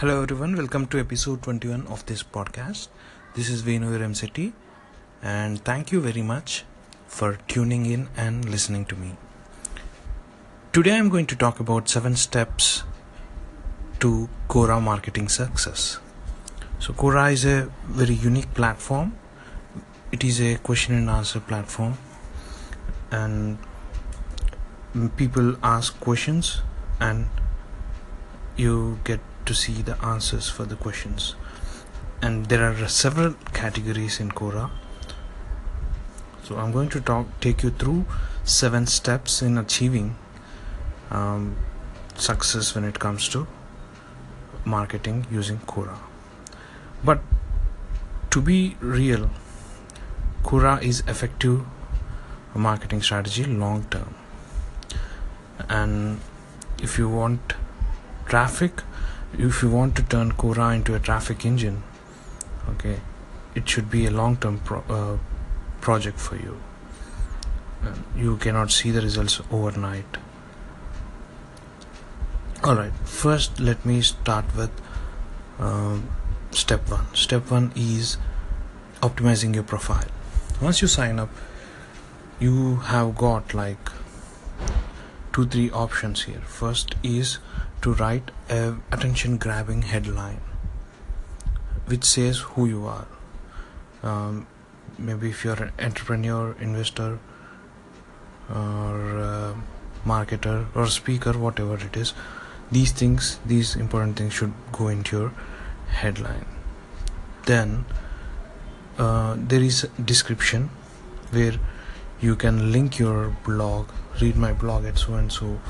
Hello everyone, welcome to episode 21 of this podcast. This is Venu Remseti and thank you very much for tuning in and listening to me. Today I'm going to talk about 7 steps to Quora marketing success. So Quora is a very unique platform. It is a question and answer platform and people ask questions and you get to see the answers for the questions. And there are several categories in Quora. So I'm going to talk take you through seven steps in achieving um, success when it comes to marketing using Quora. But to be real Quora is effective marketing strategy long term. And if you want traffic if you want to turn Quora into a traffic engine okay it should be a long term pro- uh, project for you. You cannot see the results overnight. All right first let me start with um, step one. Step one is optimizing your profile. Once you sign up you have got like two three options here. First is to write a attention grabbing headline which says who you are. Um, maybe if you're an entrepreneur investor or marketer or speaker whatever it is these things these important things should go into your headline. Then uh, there is description where you can link your blog read my blog at so and so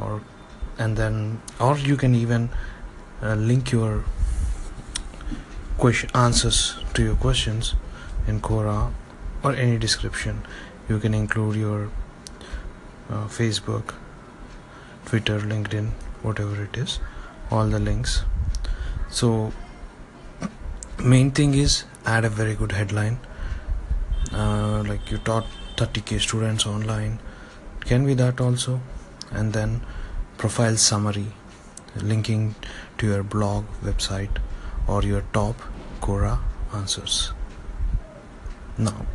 or and then or you can even uh, link your question answers to your questions in Quora or any description. You can include your uh, Facebook Twitter LinkedIn whatever it is all the links. So main thing is add a very good headline. Uh, like you taught 30k students online. Can be that also. And then profile summary linking to your blog website or your top Quora answers. Now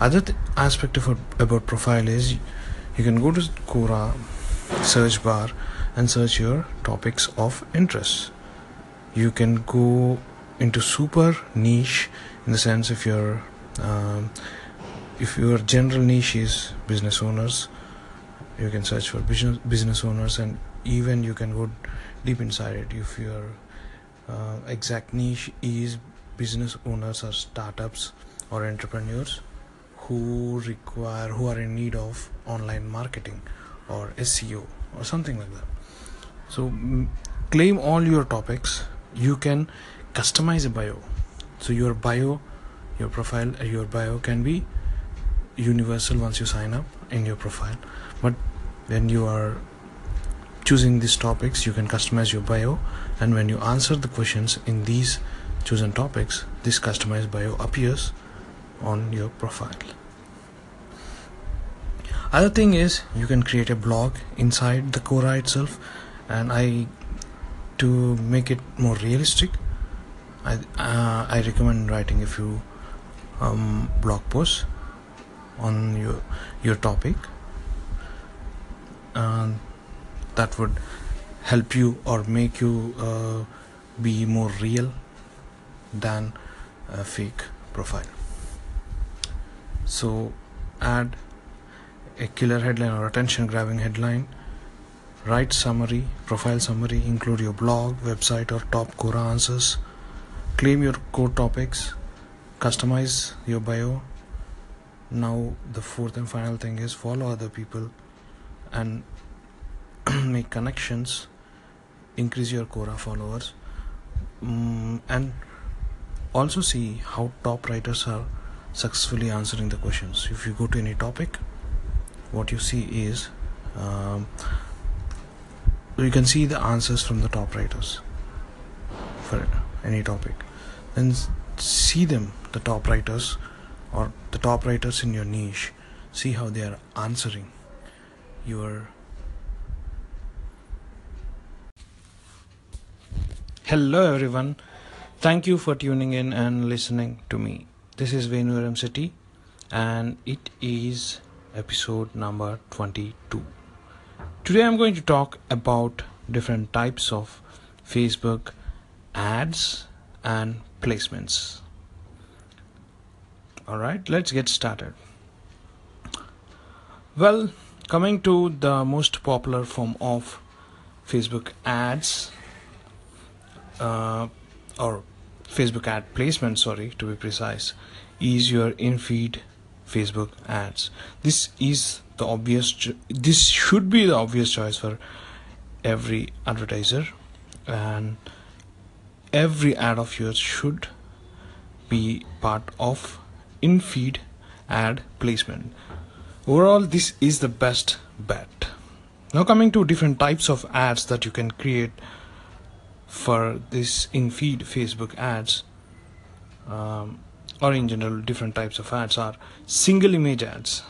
other th- aspect of about profile is you can go to Quora search bar and search your topics of interest. You can go into super niche in the sense if your um, if your general niche is business owners you can search for business business owners and even you can go deep inside it if your uh, exact niche is business owners or startups or entrepreneurs who require who are in need of online marketing or SEO or something like that. So m- claim all your topics. You can customize a bio. So your bio your profile uh, your bio can be universal once you sign up in your profile but when you are choosing these topics you can customize your bio. And when you answer the questions in these chosen topics this customized bio appears on your profile. Other thing is you can create a blog inside the Quora itself. And i to make it more realistic i uh, i recommend writing a few um, blog posts on your your topic and that would help you or make you uh, be more real than a fake profile. So add a killer headline or attention grabbing headline. Write summary profile summary include your blog website or top Quora answers. Claim your core topics. Customize your bio. Now the fourth and final thing is follow other people and make connections increase your Quora followers mm, and also see how top writers are successfully answering the questions. If you go to any topic what you see is um, you can see the answers from the top writers for any topic. Then see them the top writers or the top writers in your niche. See how they are answering your Hello, everyone. Thank you for tuning in and listening to me. This is Venuram City, and it is episode number 22. Today, I'm going to talk about different types of Facebook ads and placements. All right, let's get started. Well, coming to the most popular form of Facebook ads uh, or Facebook ad placement, sorry to be precise, is your in feed Facebook ads. This is the obvious, cho- this should be the obvious choice for every advertiser, and every ad of yours should be part of in feed ad placement. Overall, this is the best bet. Now, coming to different types of ads that you can create for this in feed Facebook ads, um, or in general, different types of ads are single image ads.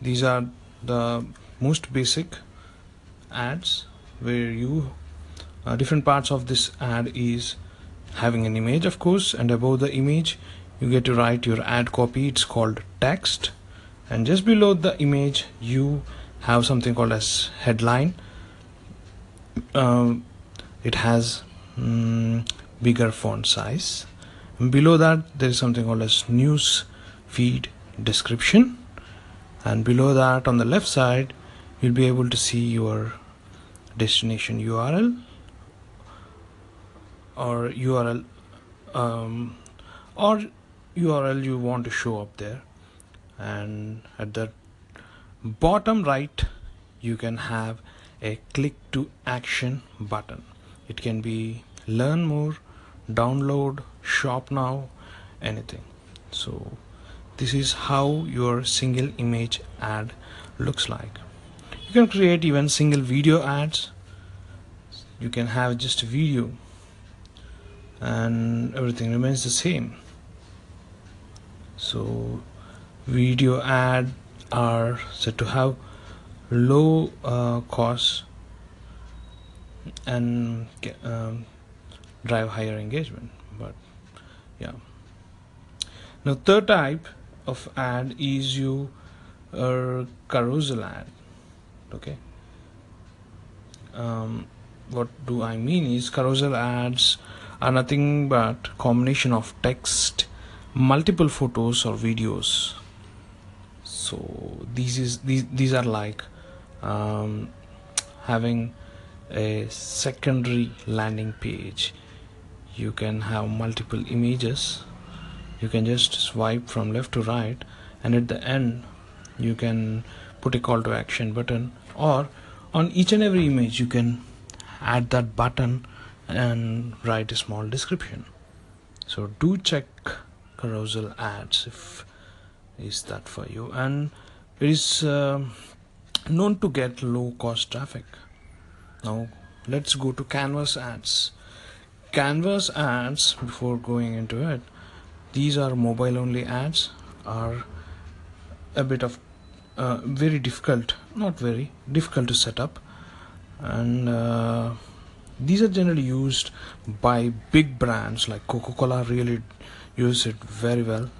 These are the most basic ads where you uh, different parts of this ad is having an image, of course, and above the image, you get to write your ad copy. It's called text, and just below the image, you have something called as headline. Um, it has mm, bigger font size. And below that, there is something called as news feed description, and below that, on the left side, you'll be able to see your destination URL or URL um, or URL you want to show up there and at the bottom right you can have a click to action button. It can be learn more download shop now anything. So this is how your single image ad looks like. You can create even single video ads. You can have just a video. And everything remains the same. So video ad are said to have low uh, cost and um, drive higher engagement but yeah. Now third type of ad is you uh, carousel ad okay? Um, what do i mean is carousel ads are nothing but combination of text multiple photos or videos so these is these these are like um, having a secondary landing page. You can have multiple images. You can just swipe from left to right and at the end you can put a call to action button. Or on each and every image you can add that button and write a small description. So do check carousel ads if is that for you. And it is uh, known to get low cost traffic. Now let's go to canvas ads. Canvas ads before going into it these are mobile only ads are a bit of uh, very difficult not very difficult to set up. And uh, these are generally used by big brands like coca-cola really use it very well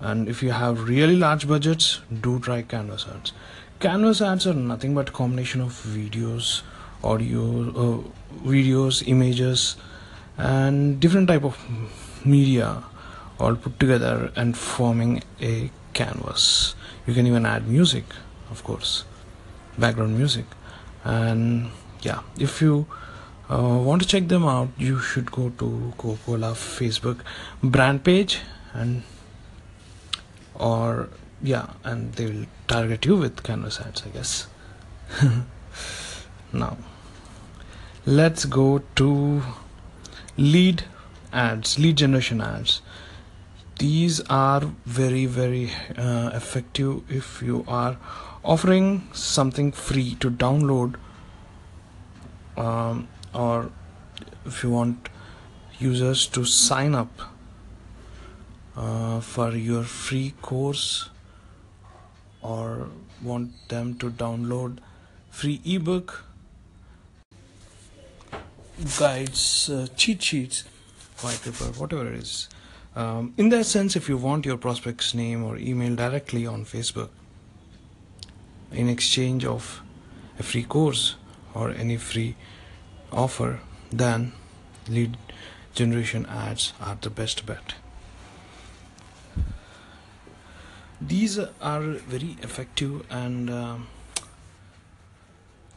and if you have really large budgets do try canvas ads. Canvas ads are nothing but combination of videos audio uh, videos images and different type of media all put together and forming a canvas. You can even add music of course background music. And yeah if you uh, want to check them out you should go to coca-cola facebook brand page and or yeah and they will target you with canvas ads i guess. Now let's go to lead ads lead generation ads. These are very very uh, effective if you are offering something free to download um, or if you want users to sign up uh, for your free course or want them to download free ebook guides, uh, cheat sheets, white paper, whatever it is. Um, in that sense, if you want your prospect's name or email directly on Facebook in exchange of a free course or any free offer, then lead generation ads are the best bet. These are very effective and um,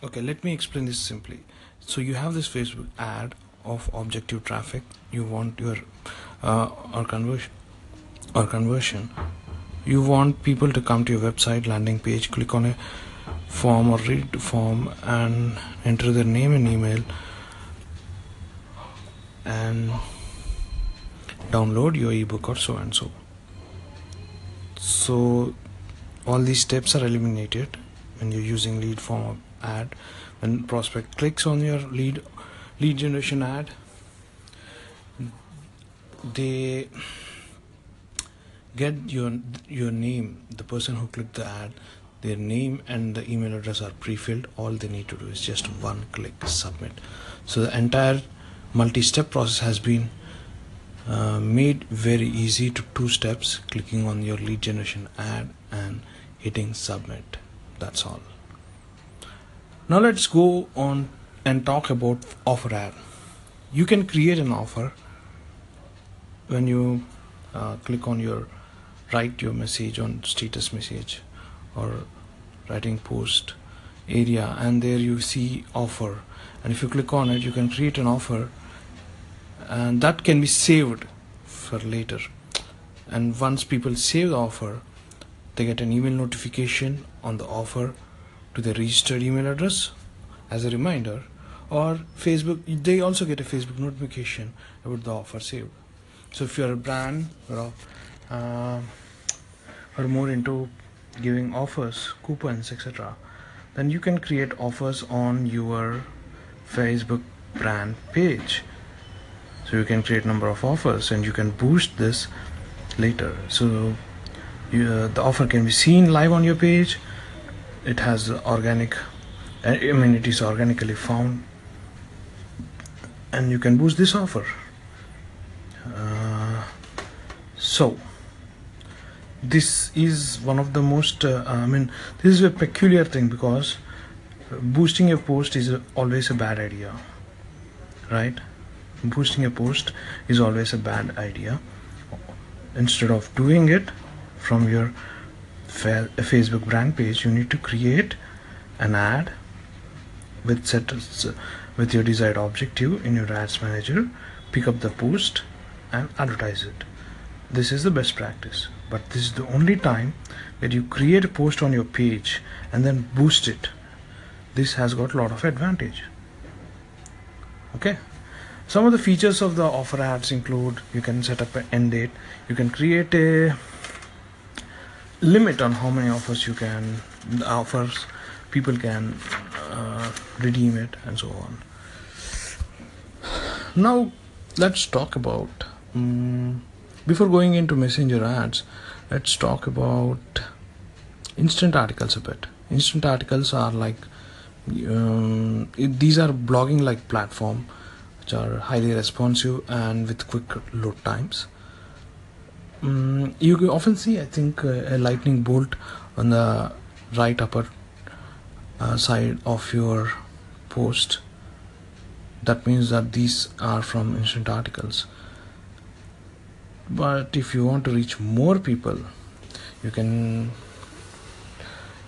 okay, let me explain this simply. So you have this Facebook ad of objective traffic. You want your uh, or conversion or conversion. You want people to come to your website landing page, click on a form or read form and enter their name and email and download your ebook or so and so so all these steps are eliminated when you're using lead form ad. When prospect clicks on your lead lead generation ad they get your your name the person who clicked the ad their name and the email address are pre-filled. All they need to do is just one click submit. So the entire multi-step process has been uh, made very easy to two steps clicking on your lead generation ad and hitting submit. That's all. Now let's go on and talk about offer ad. You can create an offer when you uh, click on your write your message on status message or writing post area and there you see offer. And if you click on it you can create an offer and that can be saved for later. And once people save the offer they get an email notification on the offer to their registered email address as a reminder or facebook they also get a facebook notification about the offer saved. So if you're a brand or, uh, or more into giving offers coupons etc then you can create offers on your facebook brand page so you can create number of offers and you can boost this later. So you, uh, the offer can be seen live on your page. It has organic uh, I mean it is organically found. And you can boost this offer. Uh, so this is one of the most uh, I mean this is a peculiar thing because boosting a post is always a bad idea right boosting a post is always a bad idea. Instead of doing it from your facebook brand page you need to create an ad with set with your desired objective in your ads manager pick up the post and advertise it. This is the best practice but this is the only time that you create a post on your page and then boost it. This has got a lot of advantage. Okay some of the features of the offer ads include you can set up an end date you can create a limit on how many offers you can offers people can uh, redeem it and so on. Now let's talk about um, before going into messenger ads let's talk about instant articles a bit. Instant articles are like um, these are blogging like platform which are highly responsive and with quick load times. Um, you often see i think uh, a lightning bolt on the right upper uh, side of your post. That means that these are from instant articles. But if you want to reach more people you can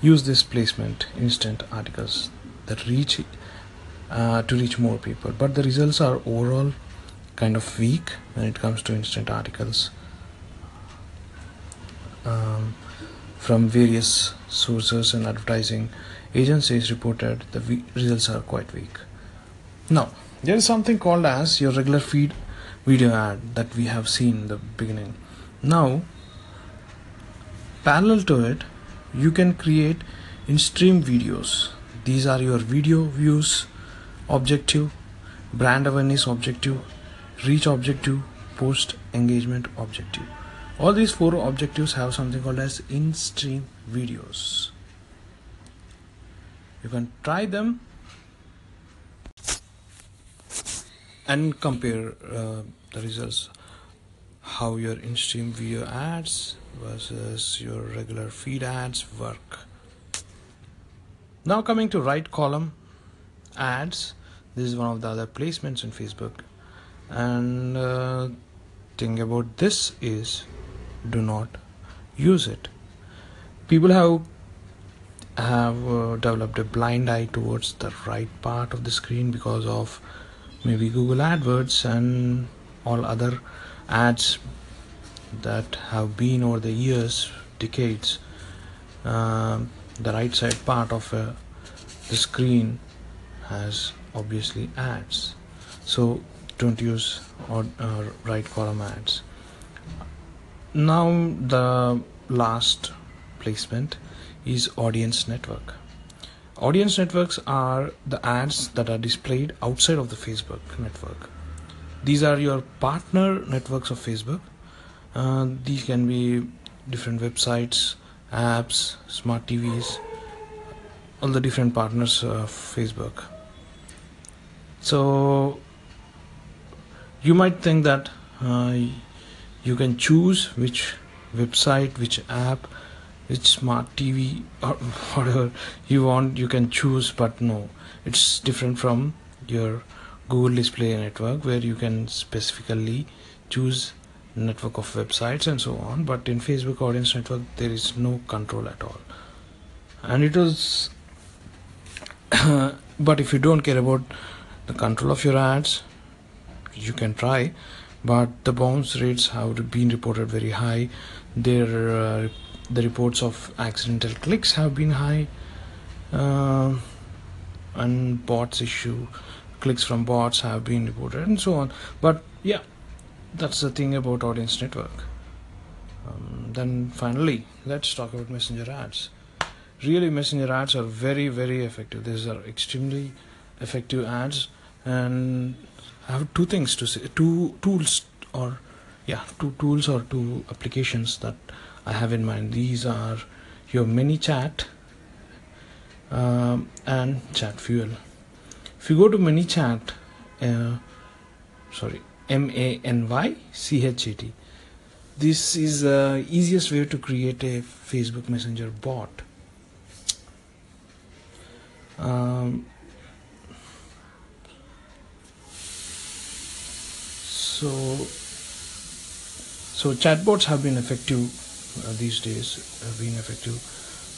use this placement instant articles that reach uh, to reach more people. But the results are overall kind of weak when it comes to instant articles um, from various sources and advertising agencies reported the results are quite weak. Now there is something called as your regular feed video ad that we have seen in the beginning. Now parallel to it you can create in stream videos. These are your video views objective brand awareness objective reach objective post engagement objective. All these four objectives have something called as in stream videos. You can try them and compare uh, the results. How your in-stream video ads versus your regular feed ads work. Now coming to right column ads this is one of the other placements in facebook and uh, thing about this is do not use it people have have uh, developed a blind eye towards the right part of the screen because of maybe Google AdWords and all other ads that have been over the years, decades. Uh, the right side part of uh, the screen has obviously ads, so don't use or, uh, right column ads. Now the last placement is audience network. Audience networks are the ads that are displayed outside of the Facebook network. These are your partner networks of Facebook. Uh, these can be different websites, apps, smart TVs, all the different partners of Facebook. So you might think that uh, you can choose which website, which app which smart TV or whatever you want you can choose but no. It's different from your Google Display Network where you can specifically choose network of websites and so on but in Facebook Audience Network there is no control at all. And it was but if you don't care about the control of your ads you can try but the bounce rates have been reported very high. Their uh, the reports of accidental clicks have been high. Uh, and bots issue clicks from bots have been reported and so on. But yeah that's the thing about audience network. Um, then finally let's talk about messenger ads. Really messenger ads are very very effective. These are extremely effective ads and i have two things to say two tools or yeah two tools or two applications that I have in mind. These are your ManyChat um, and Chatfuel. If you go to ManyChat, uh, sorry, M A N Y C H A T. This is the easiest way to create a Facebook Messenger bot. Um, so, so chatbots have been effective uh, these days uh, being effective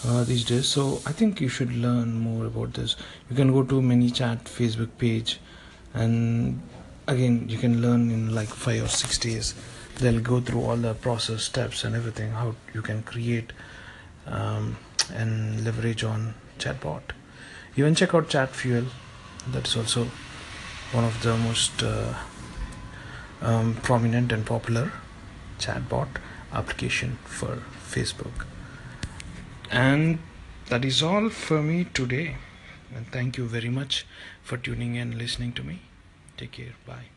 uh, these days. So i think you should learn more about this. You can go to ManyChat facebook page and again you can learn in like five or six days. They'll go through all the process steps and everything how you can create um, and leverage on chatbot. Even check out Chatfuel that's also one of the most uh, um, prominent and popular chatbot application for Facebook. And that is all for me today. And thank you very much for tuning in and listening to me. Take care. Bye.